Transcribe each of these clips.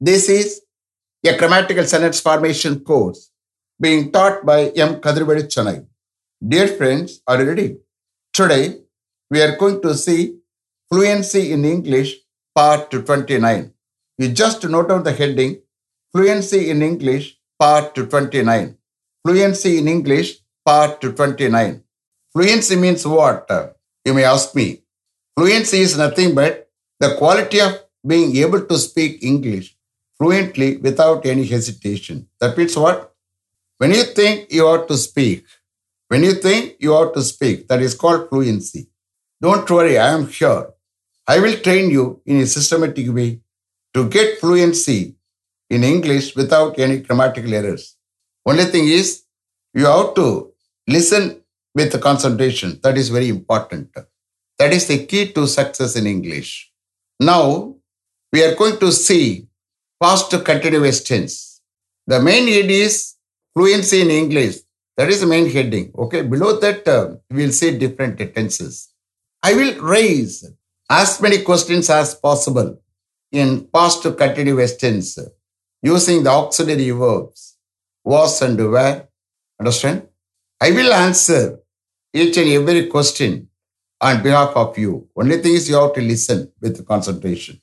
This is a grammatical sentence formation course being taught by M. Kadirvedi Chennai. Dear friends, are you ready? Today, we are going to see Fluency in English, Part 29. You just note down the heading Fluency in English, Part 29. Fluency in English, Part 29. Fluency means what? Uh, you may ask me. Fluency is nothing but the quality of being able to speak English fluently without any hesitation. That means what? When you think you ought to speak, when you think you ought to speak, that is called fluency. Don't worry, I am here. I will train you in a systematic way to get fluency in English without any grammatical errors. Only thing is, you have to listen with concentration. That is very important. That is the key to success in English. Now, we are going to see past to continuous tense. The main head is fluency in English. That is the main heading. Okay, below that, uh, we will see different tenses. I will raise as many questions as possible in past to continuous tense using the auxiliary verbs was and were. Understand? I will answer each and every question on behalf of you. Only thing is you have to listen with concentration.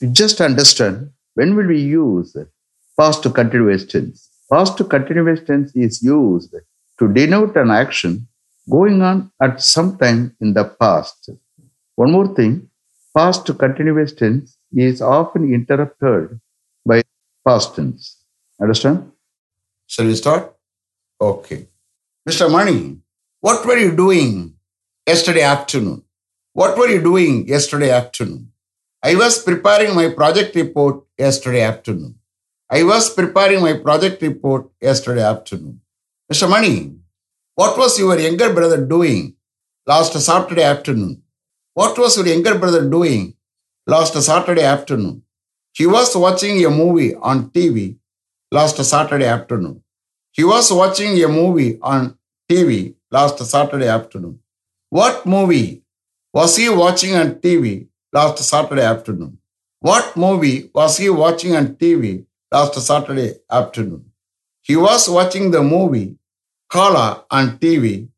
You just understand when will we use past to continuous tense? Past to continuous tense is used to denote an action going on at some time in the past. One more thing, past to continuous tense is often interrupted by past tense. Understand? Shall we start? Okay. Mr. Mani, what were you doing yesterday afternoon? What were you doing yesterday afternoon? I was preparing my project report yesterday afternoon. I was preparing my project report yesterday afternoon. Mr. Mani, what was your younger brother doing last Saturday afternoon? What was your younger brother doing last Saturday afternoon? He was watching a movie on TV last Saturday afternoon. He was watching a movie on TV last Saturday afternoon. What movie was he watching on TV last Saturday afternoon? What movie was he watching on TV last Saturday afternoon? He was watching the movie Kaala on TV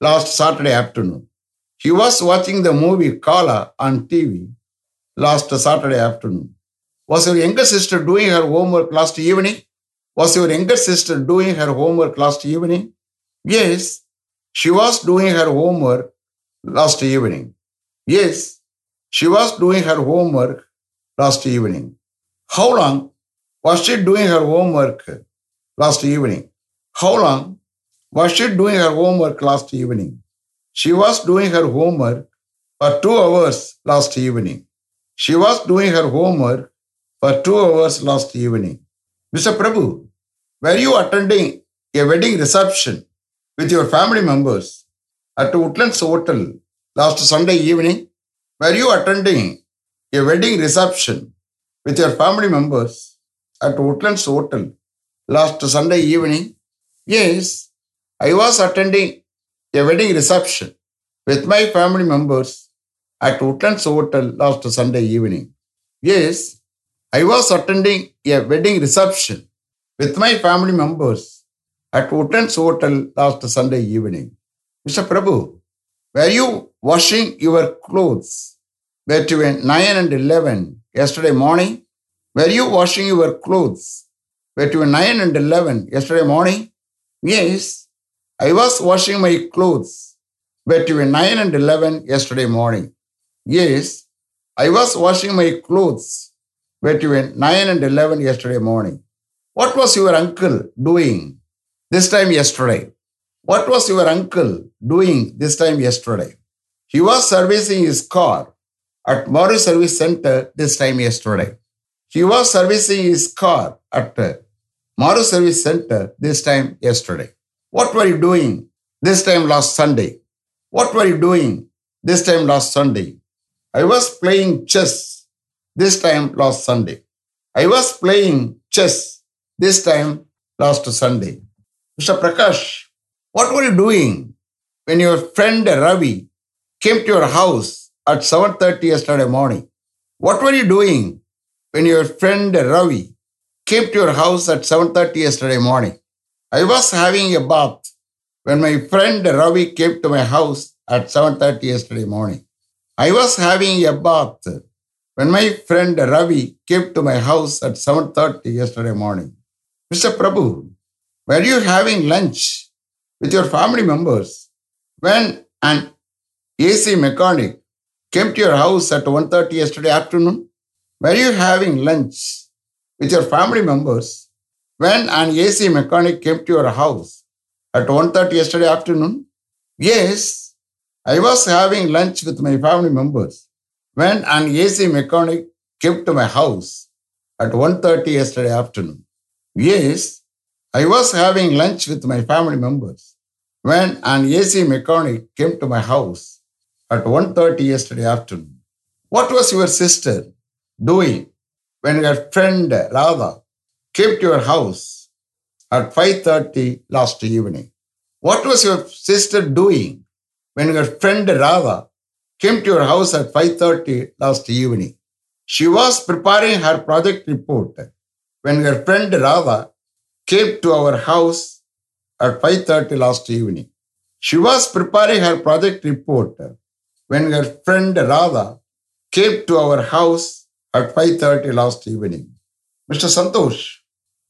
last Saturday afternoon. He was watching the movie Kaala on TV last Saturday afternoon. Was your younger sister doing her homework last evening? Was your younger sister doing her homework last evening? Yes, she was doing her homework last evening. Yes, she was doing her homework last evening. How long was she doing her homework last evening? How long was she doing her homework last evening? She was doing her homework for two hours last evening. She was doing her homework for two hours last evening. Mr. Prabhu, were you attending a wedding reception with your family members at Woodlands Hotel last Sunday evening? Were you attending a wedding reception with your family members at Woodlands Hotel last Sunday evening? Yes, I was attending a wedding reception with my family members at Woodlands Hotel last Sunday evening. Yes, I was attending a wedding reception with my family members at Woodlands Hotel last Sunday evening. Mr. Prabhu, were you washing your clothes between 9 and 11 yesterday morning? Were you washing your clothes between 9 and 11 yesterday morning? Yes, I was washing my clothes between 9 and 11 yesterday morning. Yes, I was washing my clothes between 9 and 11 yesterday morning. What was your uncle doing this time yesterday? What was your uncle doing this time yesterday? He was servicing his car at Maru Service Center this time yesterday. He was servicing his car at Maru Service Center this time yesterday. What were you doing this time last Sunday? What were you doing this time last Sunday? I was playing chess this time last Sunday. I was playing chess this time last Sunday. Mr. Prakash, what were you doing when your friend Ravi came to your house at 7.30 yesterday morning? What were you doing when your friend Ravi came to your house at 7.30 yesterday morning. I was having a bath when my friend Ravi came to my house at 7.30 yesterday morning. I was having a bath when my friend Ravi came to my house at 7.30 yesterday morning. Mr. Prabhu, were you having lunch with your family members when an AC mechanic came to your house at 1.30 yesterday afternoon? Were you having lunch with your family members when an AC mechanic came to your house at 1.30 yesterday afternoon? Yes, I was having lunch with my family members when an AC mechanic came to my house at 1.30 yesterday afternoon. Yes, I was having lunch with my family members when an AC mechanic came to my house at 1.30 yesterday afternoon. What was your sister doing when your friend Radha came to your house at 5.30 last evening? What was your sister doing when your friend Radha came to your house at 5.30 last evening? She was preparing her project report when your friend Radha came to our house at 5.30 last evening. She was preparing her project report when your friend Radha came to our house at 5.30 last evening. Mr. Santosh,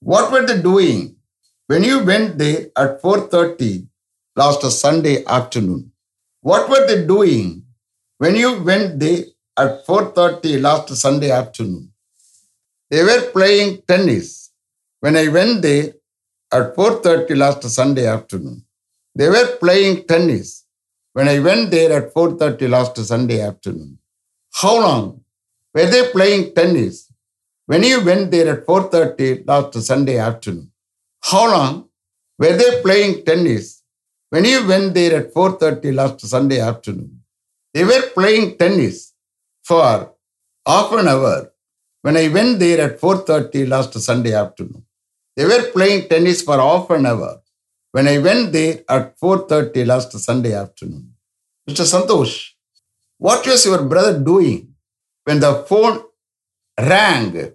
what were they doing when you went there at 4.30 last Sunday afternoon? What were they doing when you went there at 4.30 last Sunday afternoon? They were playing tennis when I went there at 4.30 last Sunday afternoon. They were playing tennis when I went there at 4.30 last Sunday afternoon. How long were they playing tennis when you went there at 4.30 last Sunday afternoon? How long were they playing tennis when you went there at 4.30 last Sunday afternoon? They were playing tennis for half an hour when I went there at 4.30 last Sunday afternoon. They were playing tennis for half an hour when I went there at 4.30 last Sunday afternoon. Mr. Santosh, what was your brother doing when the phone rang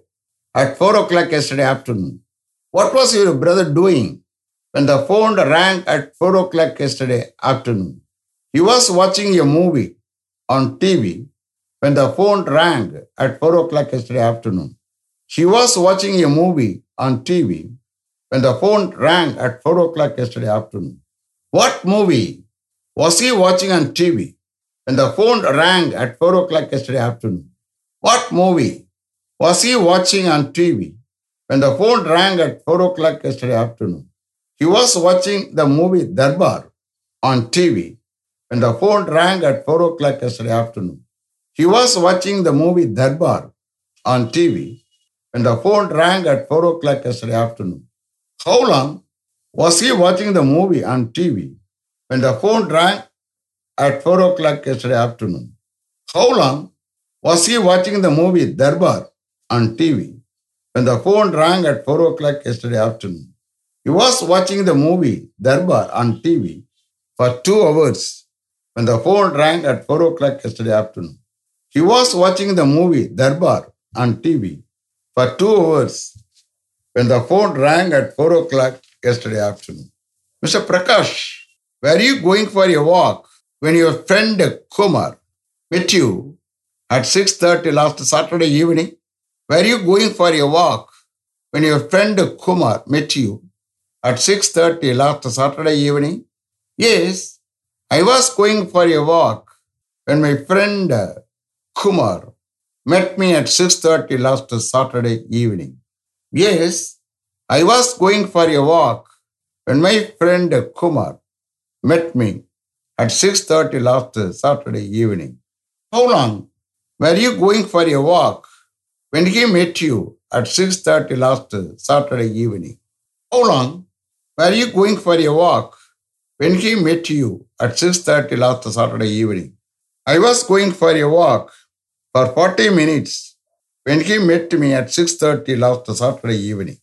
at 4 o'clock yesterday afternoon? What was your brother doing when the phone rang at 4 o'clock yesterday afternoon? He was watching a movie on TV when the phone rang at 4 o'clock yesterday afternoon. He was watching a movie on TV when the phone rang at 4 o'clock yesterday afternoon. What movie was he watching on TV when the phone rang at 4 o'clock yesterday afternoon? What movie was he watching on TV when the phone rang at 4 o'clock yesterday afternoon? He was watching the movie Darbar on TV when the phone rang at 4 o'clock yesterday afternoon. He was watching the movie Darbar on TV when the phone rang at 4 o'clock yesterday afternoon. How long was he watching the movie on TV when the phone rang at 4 o'clock yesterday afternoon? How long was he watching the movie Darbar on TV when the phone rang at 4 o'clock yesterday afternoon? He was watching the movie Darbar on TV for two hours when the phone rang at 4 o'clock yesterday afternoon. He was watching the movie Darbar on TV for two hours when the phone rang at 4 o'clock yesterday afternoon. Mr. Prakash, were you going for a walk when your friend Kumar met you at 6.30 last Saturday evening? Were you going for a walk when your friend Kumar met you at 6.30 last Saturday evening? Yes, I was going for a walk when my friend Kumar met me at 6.30 last Saturday evening. Yes, I was going for a walk when my friend Kumar met me at 6.30 last Saturday evening. How long were you going for a walk when he met you at 6.30 last Saturday evening? How long were you going for a walk when he met you at 6.30 last Saturday evening? I was going for a walk for 40 minutes when he met me at 6.30 last Saturday evening.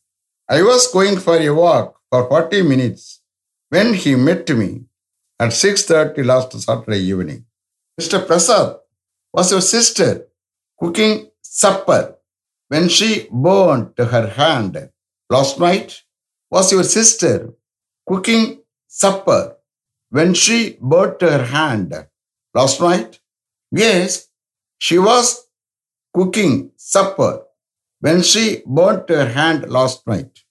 I was going for a walk for 40 minutes when he met me at 6.30 last Saturday evening. Mr. Prasad, was your sister cooking supper when she burnt her hand last night? Was your sister cooking supper when she burnt her hand last night? Yes, she was cooking supper when she burnt her hand last night.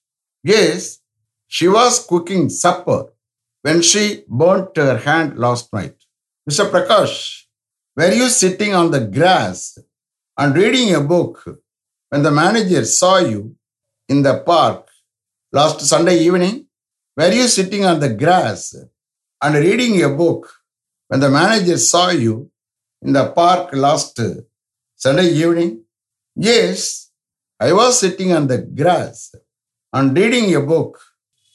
Yes, she was cooking supper when she burnt her hand last night. Mr. Prakash, were you sitting on the grass and reading a book when the manager saw you in the park last Sunday evening? Were you sitting on the grass and reading a book when the manager saw you in the park last Sunday evening? Yes, I was sitting on the grass and reading a book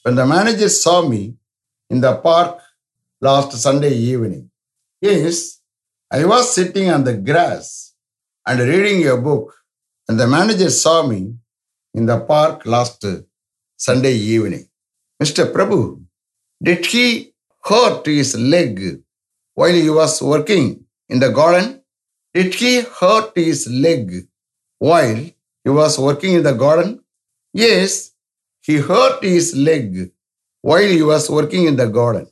when the manager saw me in the park last Sunday evening. Yes, I was sitting on the grass and reading a book when the manager saw me in the park last Sunday evening. Mr. Prabhu, did he hurt his leg while he was working in the garden? Did he hurt his leg while he was working in the garden? Yes, he hurt his leg while he was working in the garden.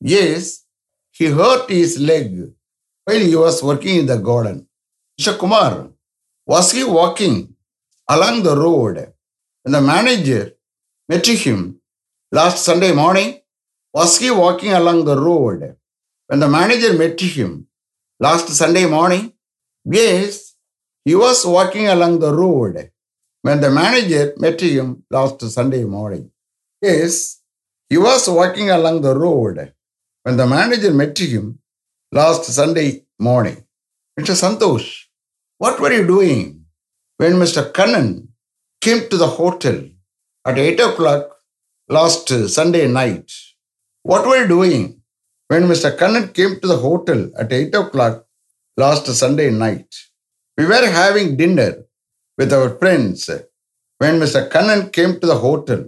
Yes, he hurt his leg while he was working in the garden. Mr. Kumar, was he walking along the road when the manager met him last Sunday morning? Was he walking along the road when the manager met him last Sunday morning? Yes, he was walking along the road when the manager met him last Sunday morning. Yes, he was walking along the road when the manager met him last Sunday morning. Mr. Santosh, what were you doing when Mr. Kannan came to the hotel at 8 o'clock last Sunday night? What were you doing when Mr. Kannan came to the hotel at 8 o'clock last Sunday night? We were having dinner with our friends when Mr. Kannan came to the hotel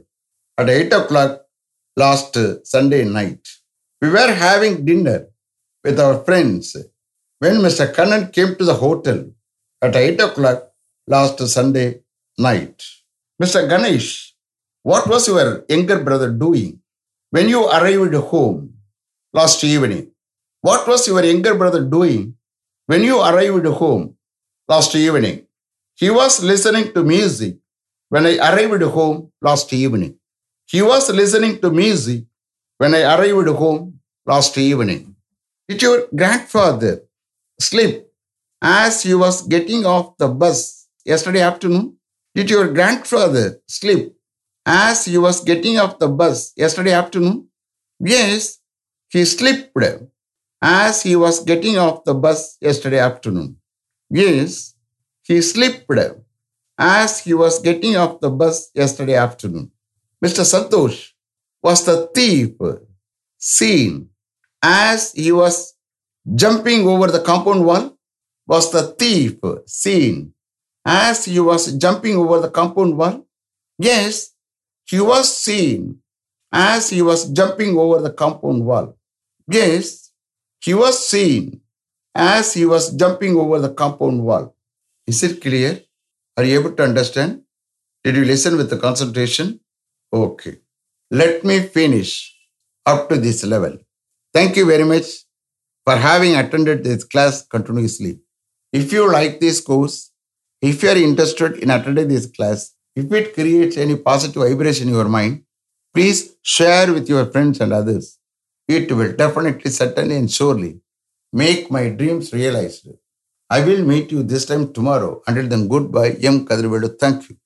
at 8 o'clock last Sunday night. We were having dinner with our friends when Mr. Kannan came to the hotel at 8 o'clock last Sunday night. Mr. Ganesh, what was your younger brother doing when you arrived home last evening? What was your younger brother doing when you arrived home last evening? He was listening to music when I arrived home last evening. He was listening to music when I arrived home last evening. Did your grandfather sleep as he was getting off the bus yesterday afternoon? Did your grandfather sleep as he was getting off the bus yesterday afternoon? Yes, he slept as he was getting off the bus yesterday afternoon. Yes, he slept as he was getting off the bus yesterday afternoon. Mr. Santosh was the thief seen as he was jumping over the compound wall? Was the thief seen as he was jumping over the compound wall? Yes, he was seen as he was jumping over the compound wall. Yes, he was seen as he was jumping over the compound wall. Is it clear? Are you able to understand? Did you listen with the concentration? Okay. Let me finish up to this level. Thank you very much for having attended this class continuously. If you like this course, if you are interested in attending this class, if it creates any positive vibration in your mind, please share with your friends and others. It will definitely, certainly, and surely make my dreams realized. I will meet you this time tomorrow. Until then, goodbye. M. Kadrivedu. Thank you.